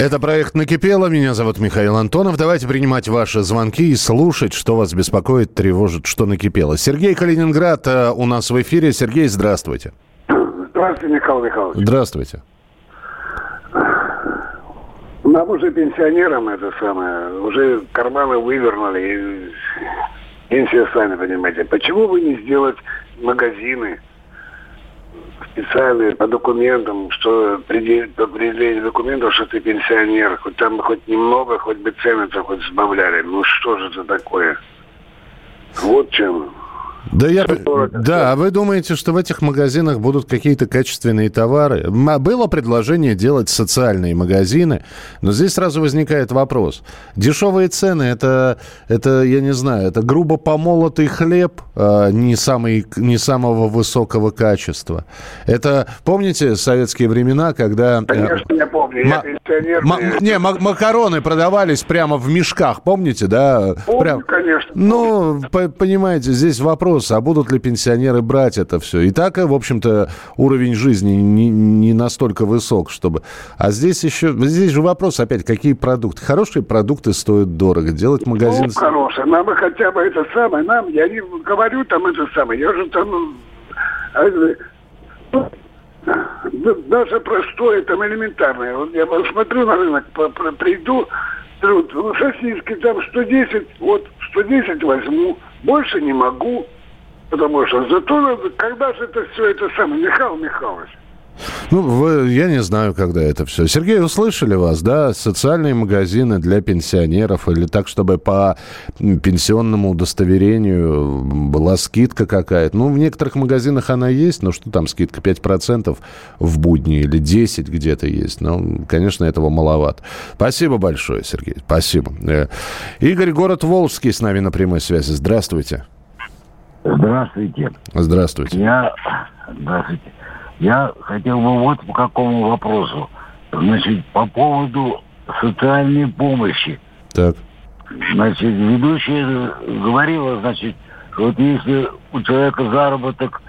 Это проект «Накипело». Меня зовут Михаил Антонов. Давайте принимать ваши звонки и слушать, что вас беспокоит, тревожит, что накипело. Сергей Калининград э, у нас в эфире. Сергей, здравствуйте. Здравствуйте, Михаил Михайлович. Здравствуйте. Нам уже пенсионерам это самое, уже карманы вывернули, и пенсия сами понимаете. Почему бы не сделать магазины специальные по документам, что при по определению документов, что ты пенсионер, хоть там хоть немного, хоть бы цены-то хоть сбавляли. Ну что же это такое? Вот чем. Да, я, да, а вы думаете, что в этих магазинах будут какие-то качественные товары? А Было предложение делать социальные магазины, но здесь сразу возникает вопрос. Дешевые цены это, это я не знаю, это грубо помолотый хлеб а, не, самый, не самого высокого качества. Это, помните, советские времена, когда... э, Конечно, я помню, я ма- пенсионер. и- не, ма- макароны продавались прямо в мешках, помните, да? Помню, Прям- конечно. ну, по- понимаете, здесь вопрос, а будут ли пенсионеры брать это все? И так, в общем-то, уровень жизни не, не настолько высок, чтобы... А здесь еще... Здесь же вопрос опять, какие продукты? Хорошие продукты стоят дорого. Делать магазин... Ну, хорошая. Нам хотя бы это самое, нам, я не говорю там это самое, я же там, ну, э, ну, да- даже простое, там элементарное. Вот я посмотрю на рынок, приду, беру, ну, сосиски там 110, вот 110 возьму, больше не могу, потому что зато надо- когда же это все это самое, Михаил Михайлович, Ну, вы- я не знаю, когда это все. Сергей, услышали вас, да? Социальные магазины для пенсионеров или так, чтобы по пенсионному удостоверению была скидка какая-то. Ну, в некоторых магазинах она есть, но что там скидка? 5% в будни или 10 где-то есть. Ну, конечно, этого маловато. Спасибо большое, Сергей. Спасибо. Э, Игорь, город Волжский с нами на прямой связи. Здравствуйте. Здравствуйте. Здравствуйте. Я, здравствуйте. Я хотел бы вот по какому вопросу. Значит, по поводу социальной помощи. Так. Значит, ведущая говорила, значит, что вот если у человека заработок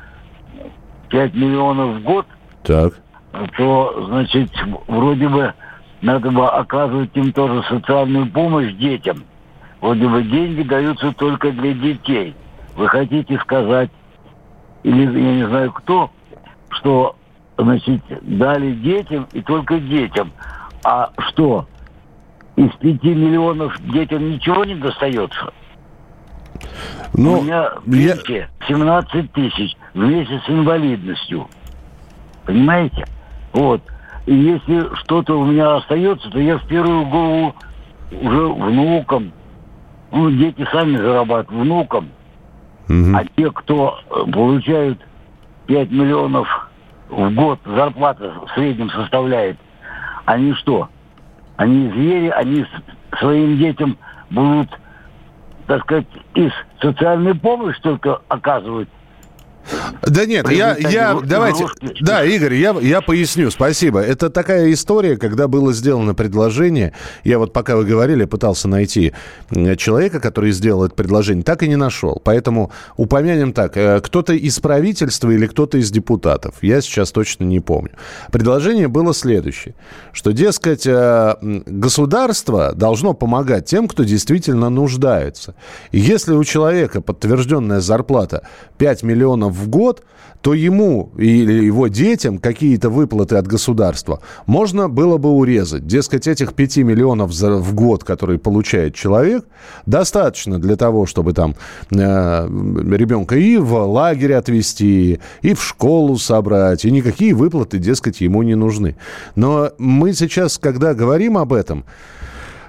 5 миллионов в год, Так. то, значит, вроде бы надо бы оказывать им тоже социальную помощь детям. Вроде бы деньги даются только для детей. Вы хотите сказать, или я не знаю кто, что, значит, дали детям и только детям. А что, из пяти миллионов детям ничего не достается? Ну, У меня я- пенсия 17 тысяч в месяц с инвалидностью. Понимаете? Вот. И если что-то у меня остается, то я в первую голову уже внукам. Ну, дети сами зарабатывают внукам. Мгм. А те, кто э, получают 5 миллионов в год, зарплата в среднем составляет, они что? Они звери, они своим детям будут, так сказать, из социальной помощи только оказывать. Да нет, я, я, давайте, да, Игорь, я, я поясню, спасибо. Это такая история, когда было сделано предложение, я вот пока вы говорили, пытался найти человека, который сделал это предложение, так и не нашел. Поэтому упомянем так, э, кто-то из правительства или кто-то из депутатов, я сейчас точно не помню. Предложение было следующее, что, дескать, э, государство должно помогать тем, кто действительно нуждается. И если у человека подтвержденная зарплата 5 миллионов в год, то ему или его детям какие-то выплаты от государства можно было бы урезать. Дескать, этих 5 миллионов в год, которые получает человек, достаточно для того, чтобы там э, ребенка и в лагерь отвезти, и в школу собрать, и никакие выплаты, дескать, ему не нужны. Но мы сейчас, когда говорим об этом,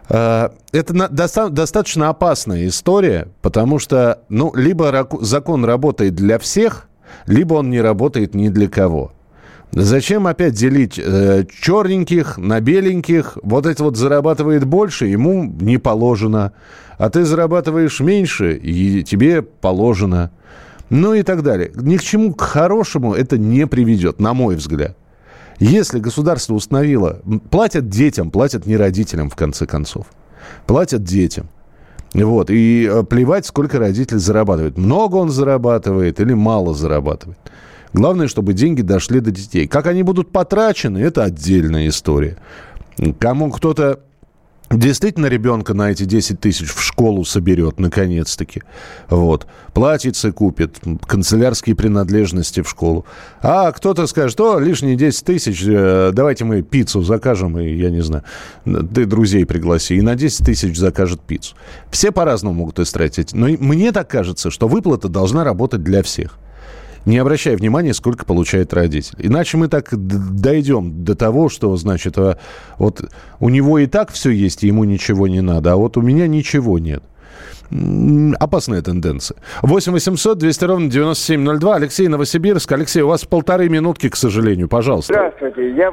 Это на- доста- достаточно опасная история, потому что, ну, либо закон работает для всех, либо он не работает ни для кого. Зачем опять делить э, черненьких на беленьких? Вот это вот зарабатывает больше, ему не положено. А ты зарабатываешь меньше, и тебе положено. Ну и так далее. Ни к чему к хорошему это не приведет, на мой взгляд. Если государство установило, платят детям, платят не родителям, в конце концов. Платят детям. Вот. И э, плевать, сколько родитель зарабатывает. Много он зарабатывает или мало зарабатывает. Главное, чтобы деньги дошли до детей. Как они будут потрачены, это отдельная история. Кому кто-то действительно ребенка на эти 10 тысяч в школу соберет, наконец-таки. Вот. Платьице купит, канцелярские принадлежности в школу. А кто-то скажет, что лишние 10 тысяч, э, давайте мы пиццу закажем, и, я не знаю, ты друзей пригласи, и на 10 тысяч закажет пиццу. Все по-разному могут истратить. Но мне так кажется, что выплата должна работать для всех не обращая внимания, сколько получает родитель. Иначе мы так дойдем до того, что, значит, а, вот у него и так все есть, и ему ничего не надо, а вот у меня ничего нет. Опасная тенденция. 8 800 200 ровно 9702. Алексей Новосибирск. Алексей, у вас полторы минутки, к сожалению. Пожалуйста. Здравствуйте. Я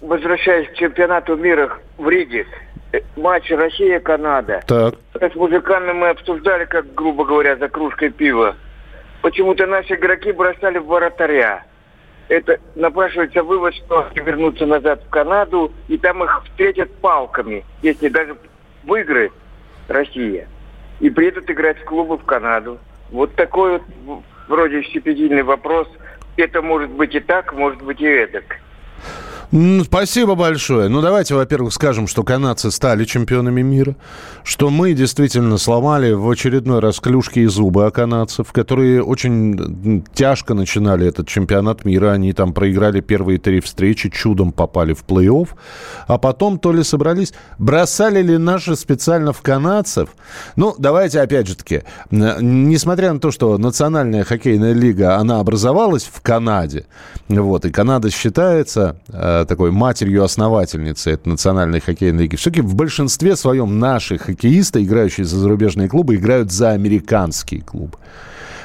возвращаюсь к чемпионату мира в Риге. Э, матч Россия-Канада. Так. С музыкантами мы обсуждали, как, грубо говоря, за кружкой пива почему-то наши игроки бросали в воротаря. Это напрашивается вывод, что они вернутся назад в Канаду, и там их встретят палками, если даже выиграет Россия. И приедут играть в клубы в Канаду. Вот такой вот вроде щепетильный вопрос. Это может быть и так, может быть и эдак. Спасибо большое. Ну, давайте, во-первых, скажем, что канадцы стали чемпионами мира, что мы действительно сломали в очередной раз клюшки и зубы о канадцев, которые очень тяжко начинали этот чемпионат мира. Они там проиграли первые три встречи, чудом попали в плей-офф, а потом то ли собрались... Бросали ли наши специально в канадцев? Ну, давайте опять же таки, несмотря на то, что Национальная хоккейная лига, она образовалась в Канаде, вот, и Канада считается э, такой матерью-основательницей этой национальной хоккейной лиги. Все-таки в большинстве своем наши хоккеисты, играющие за зарубежные клубы, играют за американские клубы.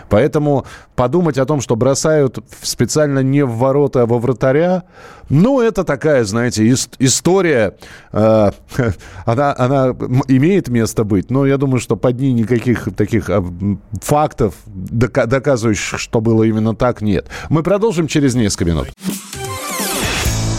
Поэтому подумать о том, что бросают специально не в ворота, а во вратаря, ну, это такая, знаете, история, э, она, она имеет место быть, но я думаю, что под ней никаких таких фактов, доказывающих, что было именно так, нет. Мы продолжим через несколько минут.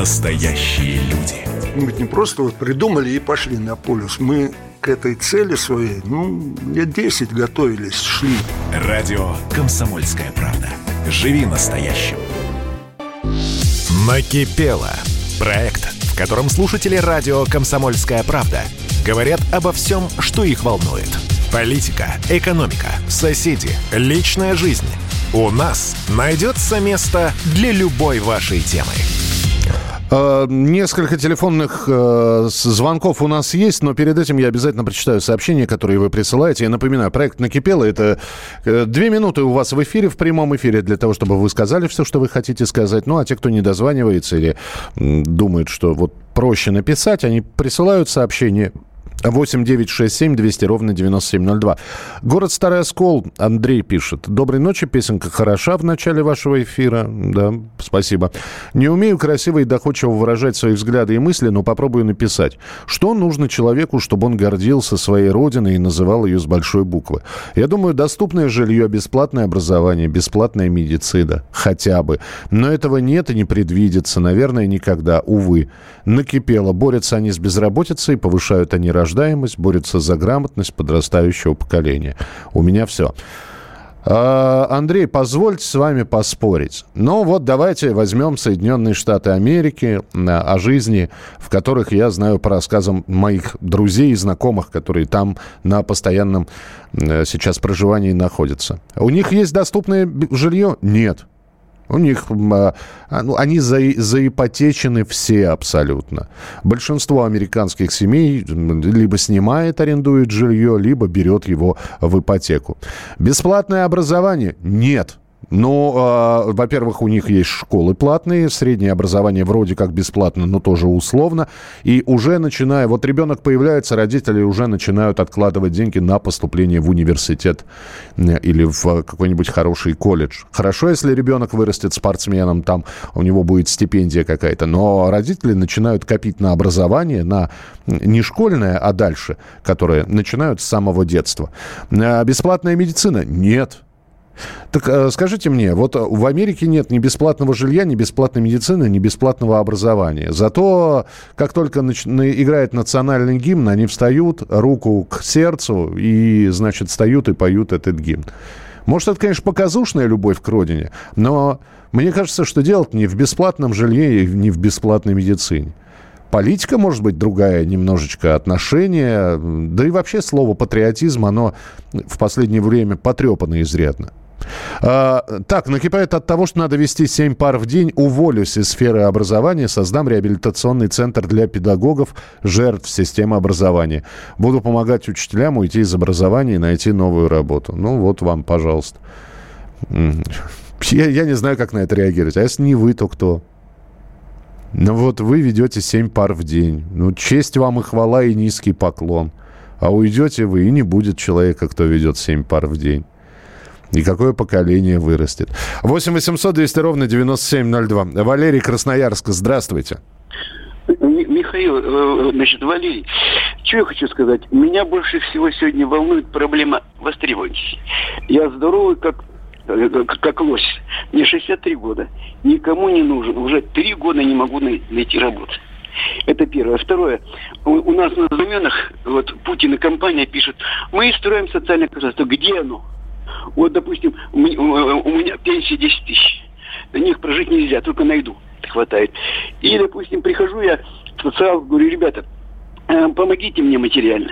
настоящие люди. Мы ведь не просто вот придумали и пошли на полюс. Мы к этой цели своей, ну, лет 10 готовились, шли. Радио «Комсомольская правда». Живи настоящим. Накипело. Проект, в котором слушатели радио «Комсомольская правда» говорят обо всем, что их волнует – Политика, экономика, соседи, личная жизнь. У нас найдется место для любой вашей темы. Uh, несколько телефонных uh, звонков у нас есть, но перед этим я обязательно прочитаю сообщения, которые вы присылаете. Я напоминаю, проект «Накипело» — это uh, две минуты у вас в эфире, в прямом эфире, для того, чтобы вы сказали все, что вы хотите сказать. Ну, а те, кто не дозванивается или думает, что вот проще написать, они присылают сообщение 8 9 6 7 200 ровно 9702. Город Старый Оскол. Андрей пишет. Доброй ночи. Песенка хороша в начале вашего эфира. Да, спасибо. Не умею красиво и доходчиво выражать свои взгляды и мысли, но попробую написать. Что нужно человеку, чтобы он гордился своей родиной и называл ее с большой буквы? Я думаю, доступное жилье, бесплатное образование, бесплатная медицина. Хотя бы. Но этого нет и не предвидится. Наверное, никогда. Увы. Накипело. Борются они с безработицей, повышают они рождаемость рождаемость, борется за грамотность подрастающего поколения. У меня все. А, Андрей, позвольте с вами поспорить. Ну вот давайте возьмем Соединенные Штаты Америки о жизни, в которых я знаю по рассказам моих друзей и знакомых, которые там на постоянном сейчас проживании находятся. У них есть доступное жилье? Нет. У них, а, ну, они за, заипотечены все абсолютно. Большинство американских семей либо снимает, арендует жилье, либо берет его в ипотеку. Бесплатное образование? Нет. Ну, э, во-первых, у них есть школы платные, среднее образование вроде как бесплатно, но тоже условно. И уже начиная, вот ребенок появляется, родители уже начинают откладывать деньги на поступление в университет или в какой-нибудь хороший колледж. Хорошо, если ребенок вырастет спортсменом, там у него будет стипендия какая-то, но родители начинают копить на образование, на не школьное, а дальше, которое начинают с самого детства. Э, бесплатная медицина? Нет. Так э, скажите мне, вот в Америке нет ни бесплатного жилья, ни бесплатной медицины, ни бесплатного образования. Зато как только нач... играет национальный гимн, они встают, руку к сердцу и, значит, встают и поют этот гимн. Может, это, конечно, показушная любовь к родине, но мне кажется, что дело не в бесплатном жилье и не в бесплатной медицине. Политика, может быть, другая немножечко отношение, да и вообще слово патриотизм, оно в последнее время потрепано изрядно. А, так, накипает от того, что надо вести 7 пар в день. Уволюсь из сферы образования, создам реабилитационный центр для педагогов, жертв системы образования. Буду помогать учителям уйти из образования и найти новую работу. Ну, вот вам, пожалуйста. Я, я не знаю, как на это реагировать. А если не вы, то кто? Ну вот вы ведете 7 пар в день. Ну, честь вам и хвала, и низкий поклон. А уйдете вы, и не будет человека, кто ведет 7 пар в день. И какое поколение вырастет. 8 800 200 ровно 9702. Валерий Красноярск, здравствуйте. Михаил, э, значит, Валерий, что я хочу сказать? Меня больше всего сегодня волнует проблема востребованности. Я здоровый, как э, как лось. Мне 63 года. Никому не нужен. Уже три года не могу найти работу. Это первое. Второе. У нас на знаменах, вот Путин и компания пишут, мы строим социальное государство. Где оно? Вот, допустим, у меня, пенсия 10 тысяч. На них прожить нельзя, только найду. Хватает. И, допустим, прихожу я в социал, говорю, ребята, э, помогите мне материально.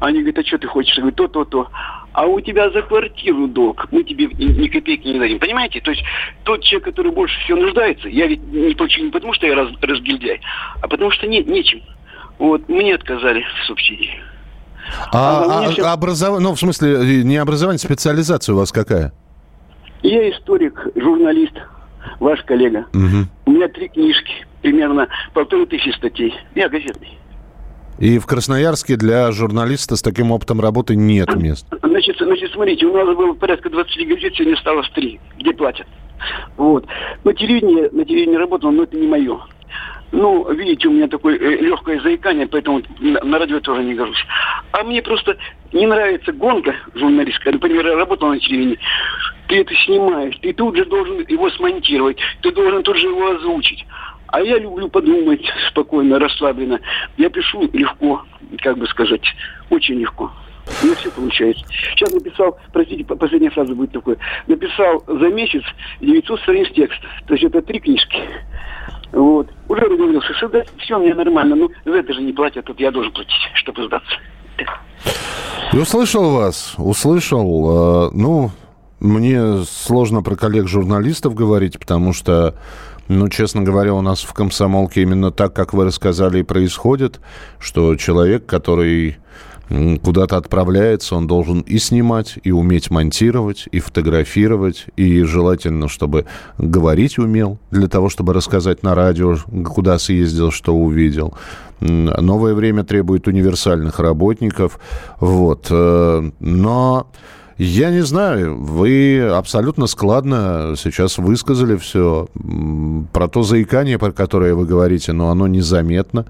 Они говорят, а что ты хочешь? Я говорю, то, то, то. А у тебя за квартиру долг, мы тебе ни копейки не дадим. Понимаете? То есть тот человек, который больше всего нуждается, я ведь не получу не потому, что я раз, разгильдяй, а потому что нет, нечем. Вот, мне отказали в субсидии. А, а, а все... образование, ну, в смысле, не образование, специализация у вас какая? Я историк, журналист, ваш коллега. Угу. У меня три книжки, примерно полторы тысячи статей. Я газетный. И в Красноярске для журналиста с таким опытом работы нет мест? Значит, значит смотрите, у нас было порядка 20 газет, сегодня осталось три, где платят. Вот. На телевидении, на телевидении работал, но это не мое. Ну, видите, у меня такое э, легкое заикание, поэтому на, радио тоже не гожусь. А мне просто не нравится гонка журналистская. Например, я работал на телевидении. Ты это снимаешь, ты тут же должен его смонтировать, ты должен тут же его озвучить. А я люблю подумать спокойно, расслабленно. Я пишу легко, как бы сказать, очень легко. У меня все получается. Сейчас написал, простите, последняя фраза будет такой. Написал за месяц 900 страниц текста. То есть это три книжки. Вот. Уже договорился, что да, все меня нормально. Ну, за это же не платят, тут я должен платить, чтобы сдаться. И услышал вас, услышал. Э, ну, мне сложно про коллег-журналистов говорить, потому что, ну, честно говоря, у нас в комсомолке именно так, как вы рассказали, и происходит, что человек, который куда-то отправляется, он должен и снимать, и уметь монтировать, и фотографировать, и желательно, чтобы говорить умел, для того, чтобы рассказать на радио, куда съездил, что увидел. Новое время требует универсальных работников. Вот. Э, но я не знаю, вы абсолютно складно сейчас высказали все. Про то заикание, про которое вы говорите, но оно незаметно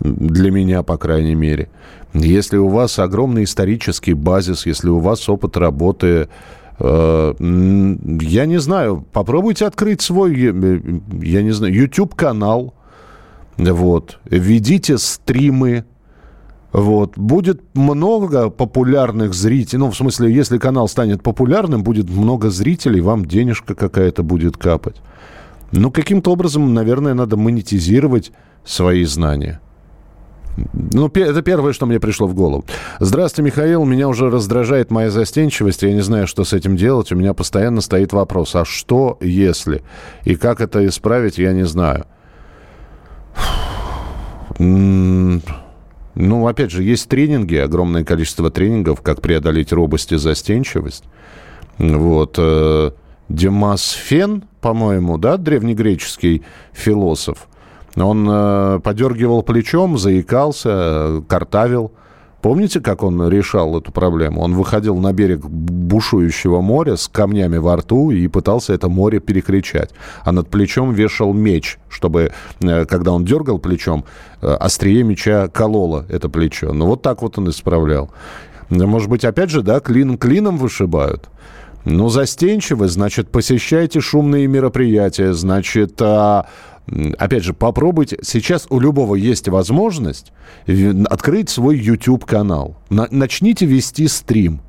для меня, по крайней мере. Если у вас огромный исторический базис, если у вас опыт работы, э, я не знаю, попробуйте открыть свой, э, я не знаю, YouTube-канал, вот, ведите стримы, вот. Будет много популярных зрителей. Ну, в смысле, если канал станет популярным, будет много зрителей, вам денежка какая-то будет капать. Ну, каким-то образом, наверное, надо монетизировать свои знания. Ну, это первое, что мне пришло в голову. Здравствуйте, Михаил. Меня уже раздражает моя застенчивость. Я не знаю, что с этим делать. У меня постоянно стоит вопрос, а что если? И как это исправить, я не знаю. М, Ну, опять же, есть тренинги, огромное количество тренингов, как преодолеть робость и застенчивость. Вот. э, Демосфен, по-моему, да, древнегреческий философ, он э, подергивал плечом, заикался, картавил. Помните, как он решал эту проблему? Он выходил на берег бушующего моря с камнями во рту и пытался это море перекричать. А над плечом вешал меч, чтобы, э, когда он дергал плечом, э, острие меча кололо это плечо. Ну, вот так вот он исправлял. Может быть, опять же, да, клин клином вышибают? Ну, застенчивы, значит, посещайте шумные мероприятия, значит, а, опять же, попробуйте. Сейчас у любого есть возможность открыть свой YouTube-канал. На- начните вести стрим.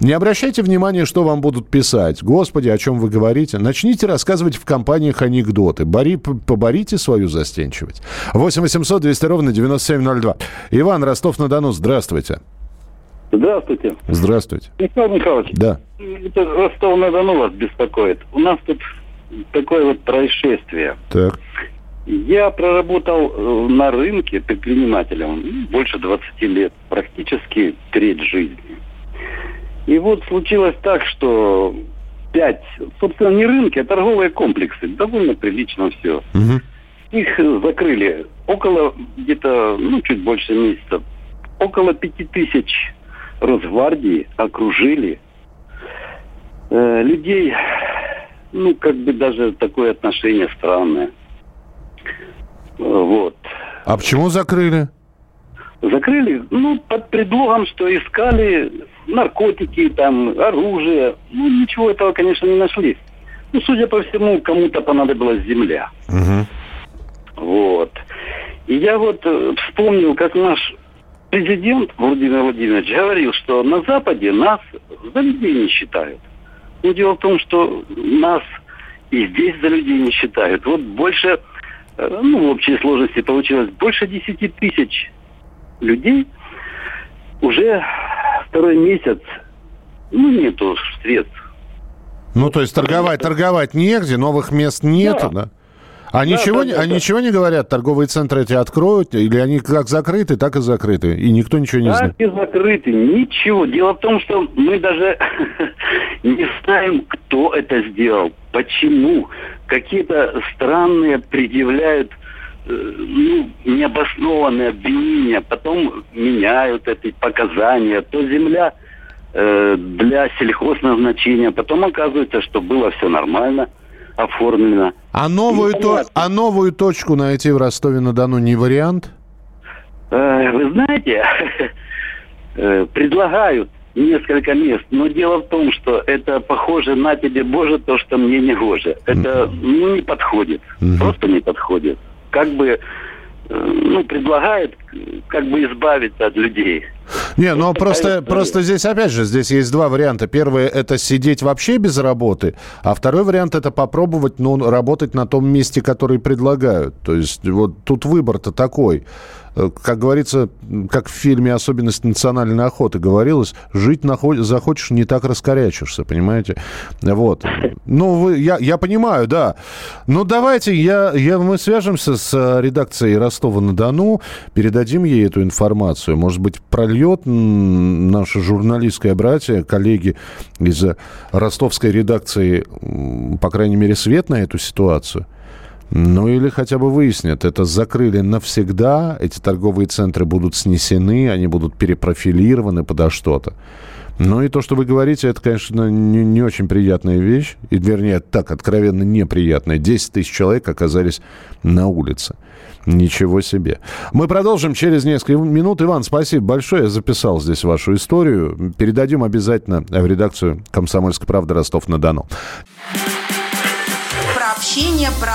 Не обращайте внимания, что вам будут писать. Господи, о чем вы говорите. Начните рассказывать в компаниях анекдоты. Бори, поборите свою застенчивость. 8 800 200 ровно 9702. Иван, Ростов-на-Дону, здравствуйте. Здравствуйте. Здравствуйте. Михаил Михайлович, Да. это Ростов-на-Дону вас беспокоит. У нас тут такое вот происшествие. Так. Я проработал э, на рынке предпринимателем больше 20 лет, практически треть жизни. И вот случилось так, что пять, собственно, не рынки, а торговые комплексы, довольно прилично все. Их э, закрыли около где-то, ну, чуть больше месяца. Около пяти тысяч Росгвардии окружили э, людей, ну, как бы даже такое отношение странное. Вот. А почему закрыли? Закрыли, ну, под предлогом, что искали наркотики, там, оружие. Ну, ничего этого, конечно, не нашли. Ну, судя по всему, кому-то понадобилась земля. Вот. И я вот э, вспомнил, как наш президент Владимир Владимирович говорил, что на Западе нас за людей не считают. Но дело в том, что нас и здесь за людей не считают. Вот больше, э, ну, в общей сложности получилось больше 10 тысяч людей уже второй месяц, ну, нету средств. Ну, то есть торговать, торговать негде, новых мест нету, да? А, Да, ничего, да, не- да, а да. ничего не говорят, торговые центры эти откроют, или они как закрыты, так и закрыты, и никто ничего не знает. Так и закрыты, ничего. Дело в том, что мы даже не знаем, кто это сделал, почему. Какие-то странные предъявляют э, ну, необоснованные обвинения, потом меняют эти показания. То земля э, для сельхозназначения, потом оказывается, что было все нормально оформлено. А новую, Ну, то- а новую точку найти в Ростове-на-Дону не вариант? Э, Вы знаете, э, предлагают несколько мест, но дело в том, что это похоже на тебе, Боже, то, что мне не гоже. Это ну, не подходит, просто не подходит. Как бы, э, ну, предлагают как бы избавиться от людей. Не, ну такая просто, просто здесь, опять же, здесь есть два варианта. Первый – это сидеть вообще без работы, а второй вариант – это попробовать, ну, работать на том месте, который предлагают. То есть вот тут выбор-то такой. Э, Как говорится, как в фильме «Особенность национальной охоты» говорилось, жить захочешь, не так раскорячишься, понимаете? Вот. Ну, вы, я, я понимаю, да. Ну, давайте, я, я, мы свяжемся с э, редакцией Ростова-на-Дону, передадим ей эту информацию. Может быть, прольет наше журналистское братья, коллеги из э, ростовской редакции, по крайней мере, свет на эту ситуацию. Ну или хотя бы выяснят, это закрыли навсегда, эти торговые центры будут снесены, они будут перепрофилированы подо что-то. Ну и то, что вы говорите, это, конечно, не, не очень приятная вещь. И, вернее, так, откровенно неприятная. 10 тысяч человек оказались на улице. Ничего себе. Мы продолжим через несколько минут. Иван, спасибо большое. Я записал здесь вашу историю. Передадим обязательно в редакцию «Комсомольской правды» Ростов-на-Дону. Про общение, про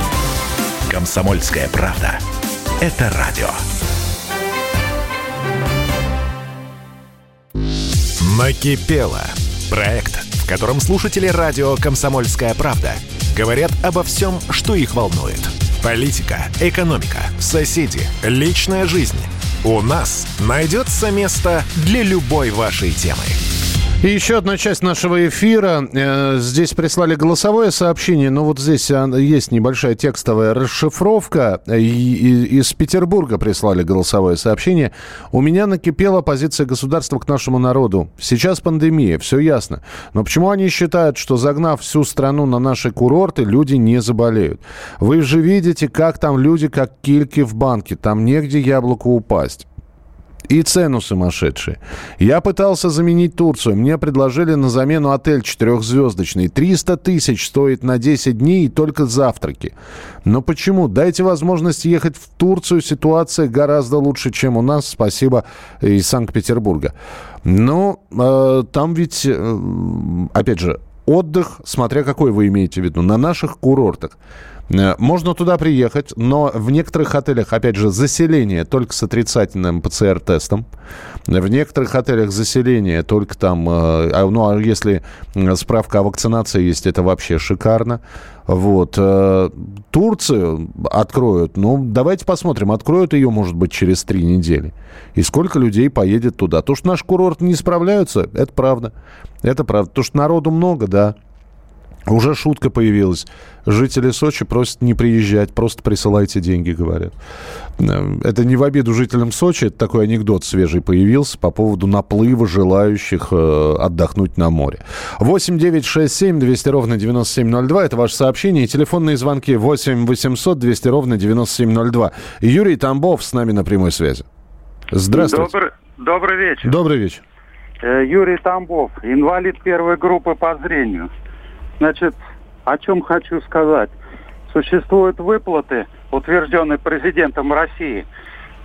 Комсомольская правда. Это радио. Накипело. Проект, в котором слушатели радио «Комсомольская правда» говорят обо всем, что их волнует. Политика, экономика, соседи, личная жизнь. У нас найдется место для любой вашей темы. И еще одна часть нашего эфира. Э, здесь прислали голосовое сообщение, но вот здесь а, есть небольшая текстовая расшифровка. Из Петербурга прислали голосовое сообщение. У меня накипела позиция государства к нашему народу. Сейчас пандемия, все ясно. Но почему они считают, что загнав всю страну на наши курорты, люди не заболеют? Вы же видите, как там люди, как кильки в банке. Там негде яблоку упасть и цену сумасшедшие. Я пытался заменить Турцию. Мне предложили на замену отель четырехзвездочный. 300 тысяч стоит на 10 дней и только завтраки. Но почему? Дайте возможность ехать в Турцию. Ситуация гораздо лучше, чем у нас. Спасибо из Санкт-Петербурга. Но э, там ведь, э, опять же, отдых, смотря какой вы имеете в виду, на наших курортах. Э, можно туда приехать, но в некоторых отелях, опять же, заселение только с отрицательным ПЦР-тестом. В некоторых отелях заселение только там, э, а, ну, а если справка о вакцинации есть, это вообще шикарно. Вот. Э, Турцию откроют, ну, давайте посмотрим, откроют ее, может быть, через три недели. И сколько людей поедет туда. То, что наш курорт не справляются, это правда. Это правда. То, что народу много, да. Уже шутка появилась. Жители Сочи просят не приезжать, просто присылайте деньги, говорят. Э, это не в обиду жителям Сочи, это такой анекдот свежий появился по поводу наплыва желающих э, отдохнуть на море. 8 9 6 7 200 ровно 9702, это ваше сообщение. И телефонные звонки 8 800 200 ровно 9702. Юрий Тамбов с нами на прямой связи. Здравствуйте. Добрый, добрый вечер. Добрый вечер. Э, Юрий Тамбов, инвалид первой группы по зрению. Значит, о чем хочу сказать. Существуют выплаты, утвержденные президентом России,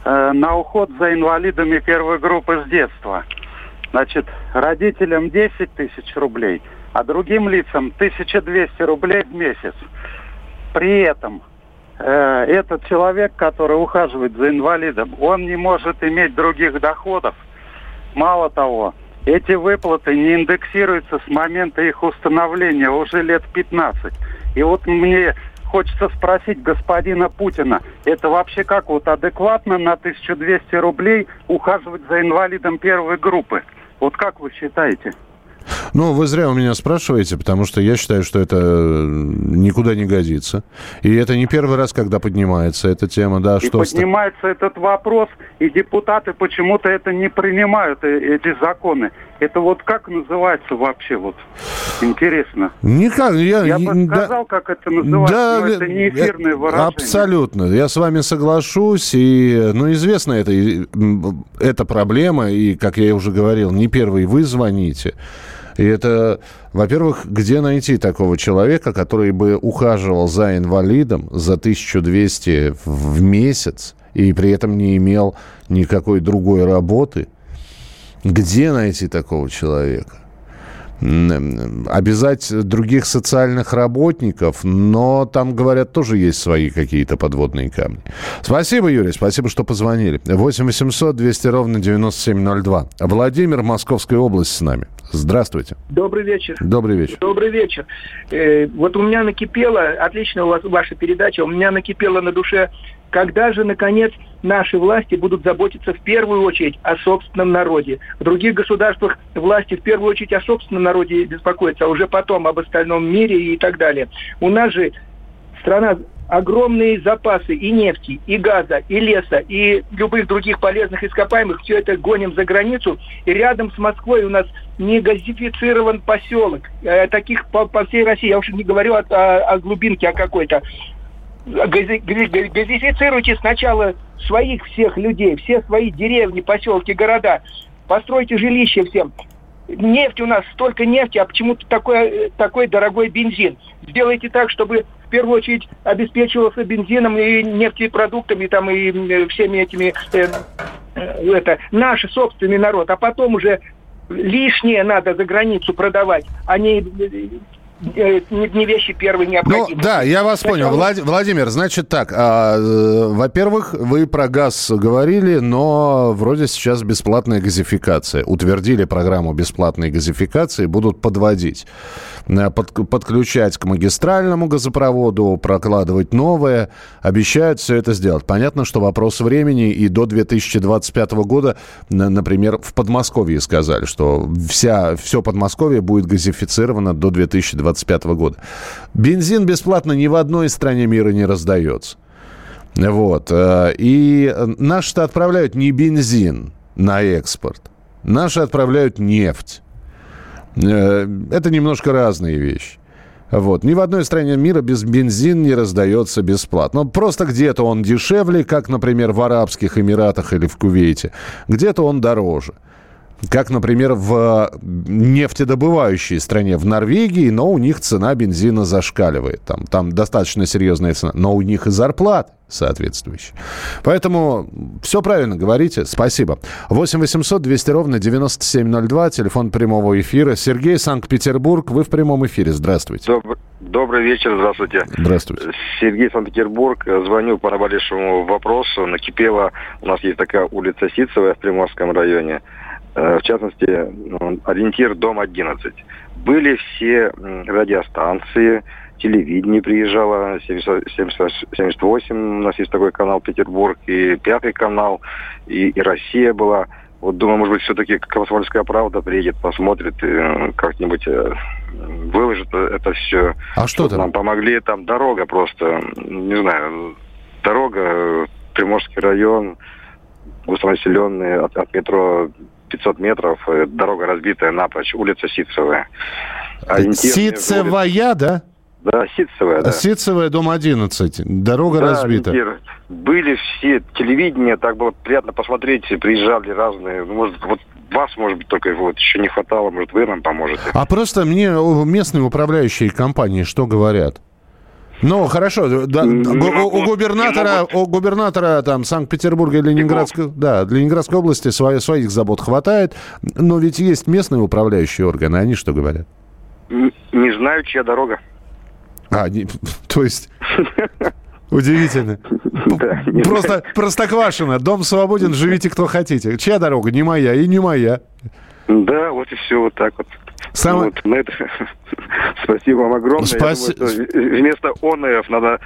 э, на уход за инвалидами первой группы с детства. Значит, родителям 10 тысяч рублей, а другим лицам 1200 рублей в месяц. При этом э, этот человек, который ухаживает за инвалидом, он не может иметь других доходов. Мало того, эти выплаты не индексируются с момента их установления уже лет 15. И вот мне хочется спросить господина Путина, это вообще как вот адекватно на 1200 рублей ухаживать за инвалидом первой группы? Вот как вы считаете? Ну, вы зря у меня спрашиваете, потому что я считаю, что это э, никуда не годится. И это не первый раз, когда поднимается эта тема, да, и что... поднимается этот вопрос, и депутаты почему-то это не принимают, э, эти законы. Это вот как называется вообще, вот, интересно. Никак, я... Я бы сказал, да, как это называется, да, но это не эфирное э, выражение. Абсолютно, я с вами соглашусь, и, ну, известно это, эта проблема, и, как я уже говорил, не первый вы звоните, и это, во-первых, где найти такого человека, который бы ухаживал за инвалидом за 1200 в месяц и при этом не имел никакой другой работы? Где найти такого человека? обязать других социальных работников, но там, говорят, тоже есть свои какие-то подводные камни. Спасибо, Юрий, спасибо, что позвонили. 8 800 200 ровно 9702. Владимир, Московская область с нами. Здравствуйте. Добрый вечер. Добрый вечер. Добрый вечер. Э, вот у меня накипело, отлично у вас ваша передача, у меня накипело на душе, когда же, наконец, наши власти будут заботиться в первую очередь о собственном народе. В других государствах власти в первую очередь о собственном народе беспокоятся, а уже потом об остальном мире и так далее. У нас же страна огромные запасы и нефти, и газа, и леса, и любых других полезных ископаемых, все это гоним за границу. И рядом с Москвой у нас не газифицирован поселок. Э, таких по, по всей России, я уж не говорю о, о, о глубинке, о какой-то. гази- гази- газифицируйте сначала своих всех людей, все свои деревни, поселки, города. Постройте жилища всем. Нефть у нас, столько нефти, а почему-то такой, э, такой дорогой бензин. Сделайте так, чтобы в первую очередь обеспечивался бензином и нефтепродуктами, там, и э, всеми этими, э, э, это, наш собственный народ. А потом уже лишнее надо за границу продавать, а не, не, не вещи первой Ну, необходимости. да, я вас понял. Сначала- Влад- Владимир, значит так, а, э, во-первых, вы про газ говорили, но вроде сейчас бесплатная газификация. Утвердили программу бесплатной газификации, будут подводить. Э, под- подключать к магистральному газопроводу, прокладывать новое. Обещают все это сделать. Понятно, что вопрос времени, и до 2025 года, на- например, в Подмосковье сказали, что вся, все Подмосковье будет газифицировано до 2025 года. Бензин бесплатно ни в одной стране мира не раздается. Вот. э, И наши-то отправляют не бензин на экспорт. Наши отправляют нефть. Э, Это немножко разные вещи. Вот. Ни в одной стране мира без бензин не раздается бесплатно. Ну, просто где-то он дешевле, как, например, в Арабских Эмиратах или в Кувейте. Где-то он дороже. Как, например, в нефтедобывающей стране, в Норвегии, но у них цена бензина зашкаливает. Там, там достаточно серьезная цена. Но у них и зарплат соответствующие. Поэтому все правильно говорите. Спасибо. 8 800 200 ровно 9702, телефон прямого эфира. Сергей, Санкт-Петербург, вы в прямом эфире. Здравствуйте. Доб- Добрый вечер, здравствуйте. Здравствуйте. Сергей Санкт-Петербург. Звоню по наболевшему вопросу. Накипела, у нас есть такая улица Ситцевая в Приморском районе. Э, В частности, ориентир дом 11. Были все радиостанции, телевидение приезжало, 70 70 78, у нас есть такой канал Петербург, и пятый канал, и, и Россия была. Вот думаю, может быть, все-таки «Комсомольская правда» приедет, посмотрит, и как-нибудь э, выложит это все. А что там? Нам помогли, там дорога просто, не знаю, дорога, э, Приморский район, густонаселенный, от, от метро 500 метров, э, дорога разбитая напрочь, улица Ситцевая. Ориентир между улиц- Ситцевая, да? Да, Ситцевая, да. Ситцевая, дом 11. Дорога Да, разбита. ориентир. Были все, телевидение, так было приятно посмотреть, приезжали разные, ну, может, вот вас, может быть, только вот еще не хватало, может, вы нам поможете. А просто мне местные управляющие компании что говорят? Ну, хорошо, да, у, у губернатора, у губернатора там Санкт-Петербурга и Ленинградской, да, Ленинградской области свои- своих забот хватает, но ведь есть местные управляющие органы, они что говорят? Н- Не знаю, чья дорога. А, не- то есть... Удивительно. Просто простоквашино. Дом свободен, живите кто хотите. Чья дорога? Не моя и не моя. Да, вот и все, вот так вот. Самое- Вот, на это... Спасибо вам огромное. Я Спаси- думаю, вместо ОНФ надо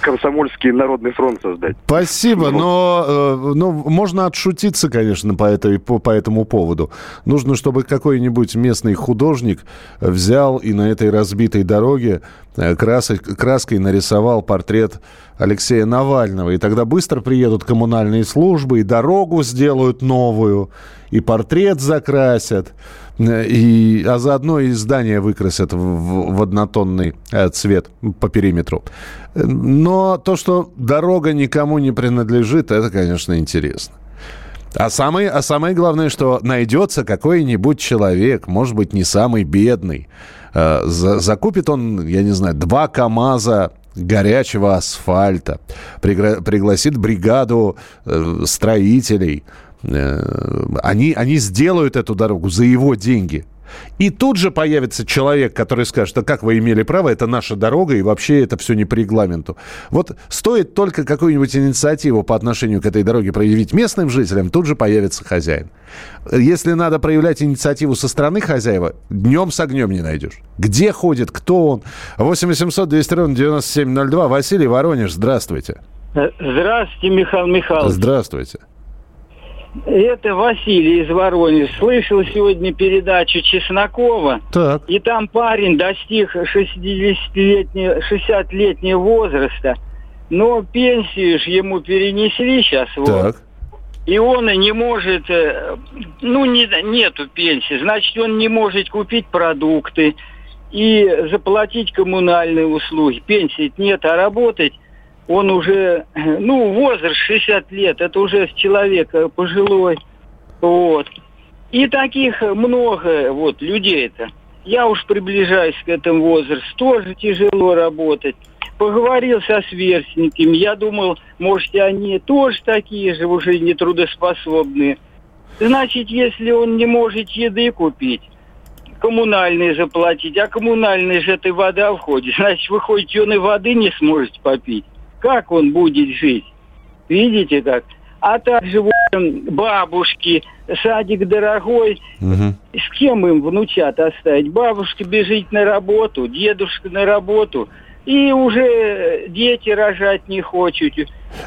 комсомольский народный фронт создать. Спасибо, но э, ну, можно отшутиться, конечно, по, этой, по, по этому поводу. Нужно, чтобы какой-нибудь местный художник взял и на этой разбитой дороге э, красой- краской нарисовал портрет Алексея Навального. И тогда быстро приедут коммунальные службы, и дорогу сделают новую, и портрет закрасят, и, а заодно и здание выкрасят в, в- однотонный э, цвет по периметру. Но то, что дорога никому не принадлежит, это, конечно, интересно. А самое, а самое главное, что найдется какой-нибудь человек, может быть, не самый бедный, э, за- закупит он, я не знаю, два КАМАЗа горячего асфальта, пригласит бригаду э, строителей, они, они сделают эту дорогу за его деньги. И тут же появится человек, который скажет, а как вы имели право, это наша дорога, и вообще это все не по регламенту. Вот стоит только какую-нибудь инициативу по отношению к этой дороге проявить местным жителям, тут же появится хозяин. Если надо проявлять инициативу со стороны хозяева, днем с огнем не найдешь. Где ходит, кто он? 8 800 200 ровно 9702. Василий Воронеж, здравствуйте. Здравствуйте, Михаил Михайлович. Здравствуйте. Это Василий из Воронежа. Слышал сегодня передачу Чеснокова. Так. И там парень достиг 60-летнего 60 возраста, но пенсию ж ему перенесли сейчас. Вот. Так. И он не может, э, ну, не, нету пенсии, значит, он не может купить продукты. и заплатить коммунальные услуги. Пенсии нет, а работать он уже, ну, возраст 60 лет, это уже человек пожилой. Вот. И таких много вот людей-то. Я уж приближаюсь к этому возрасту, тоже тяжело работать. Поговорил со сверстниками, я думал, может, они тоже такие же, уже нетрудоспособные. Значит, если он не может еды купить, коммунальные заплатить, а коммунальные же это вода входит, значит, выходит, он и воды не сможет попить. Как он будет жить? Видите как? А также вот, бабушки, садик дорогой, Мгм. с кем им внучат оставить? Бабушка бежит на работу, дедушка на работу, и уже дети рожать не хочут.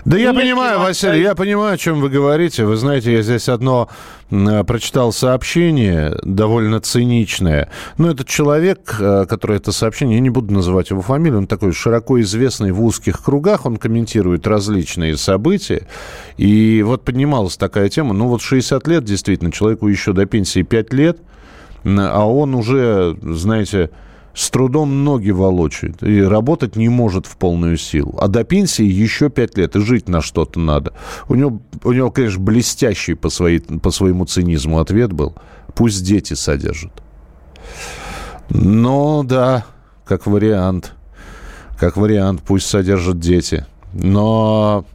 Да я Нет, понимаю, Василий, я понимаю, о чем вы говорите. Вы знаете, я здесь одно э, прочитал сообщение, довольно циничное. Но этот человек, э, который это сообщение, я не буду называть его фамилию, он такой широко известный в узких кругах, он комментирует различные события. И вот поднималась такая тема, ну вот 60 лет, действительно, человеку еще до пенсии 5 лет, а он уже, знаете, с трудом ноги волочит и работать не может в полную силу. А до пенсии еще пять лет, и жить на что-то надо. У него, у него конечно, блестящий по, своей, по своему цинизму ответ был. Пусть дети содержат. Ну, да, как вариант. Как вариант, пусть содержат дети. Но,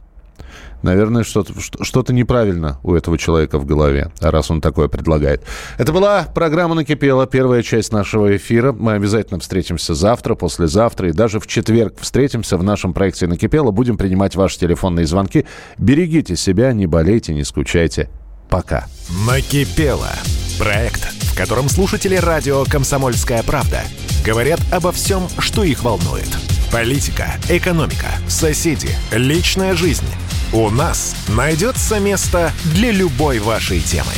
наверное, что-то что- неправильно у этого человека в голове, раз он такое предлагает. Это была программа «Накипела», первая часть нашего эфира. Мы обязательно встретимся завтра, послезавтра и даже в четверг встретимся в нашем проекте «Накипела». Будем принимать ваши телефонные звонки. Берегите себя, не болейте, не скучайте. Пока. Накипело. Проект, в котором слушатели радио «Комсомольская правда» говорят обо всем, что их волнует. Политика, экономика, соседи, личная жизнь. У нас найдется место для любой вашей темы.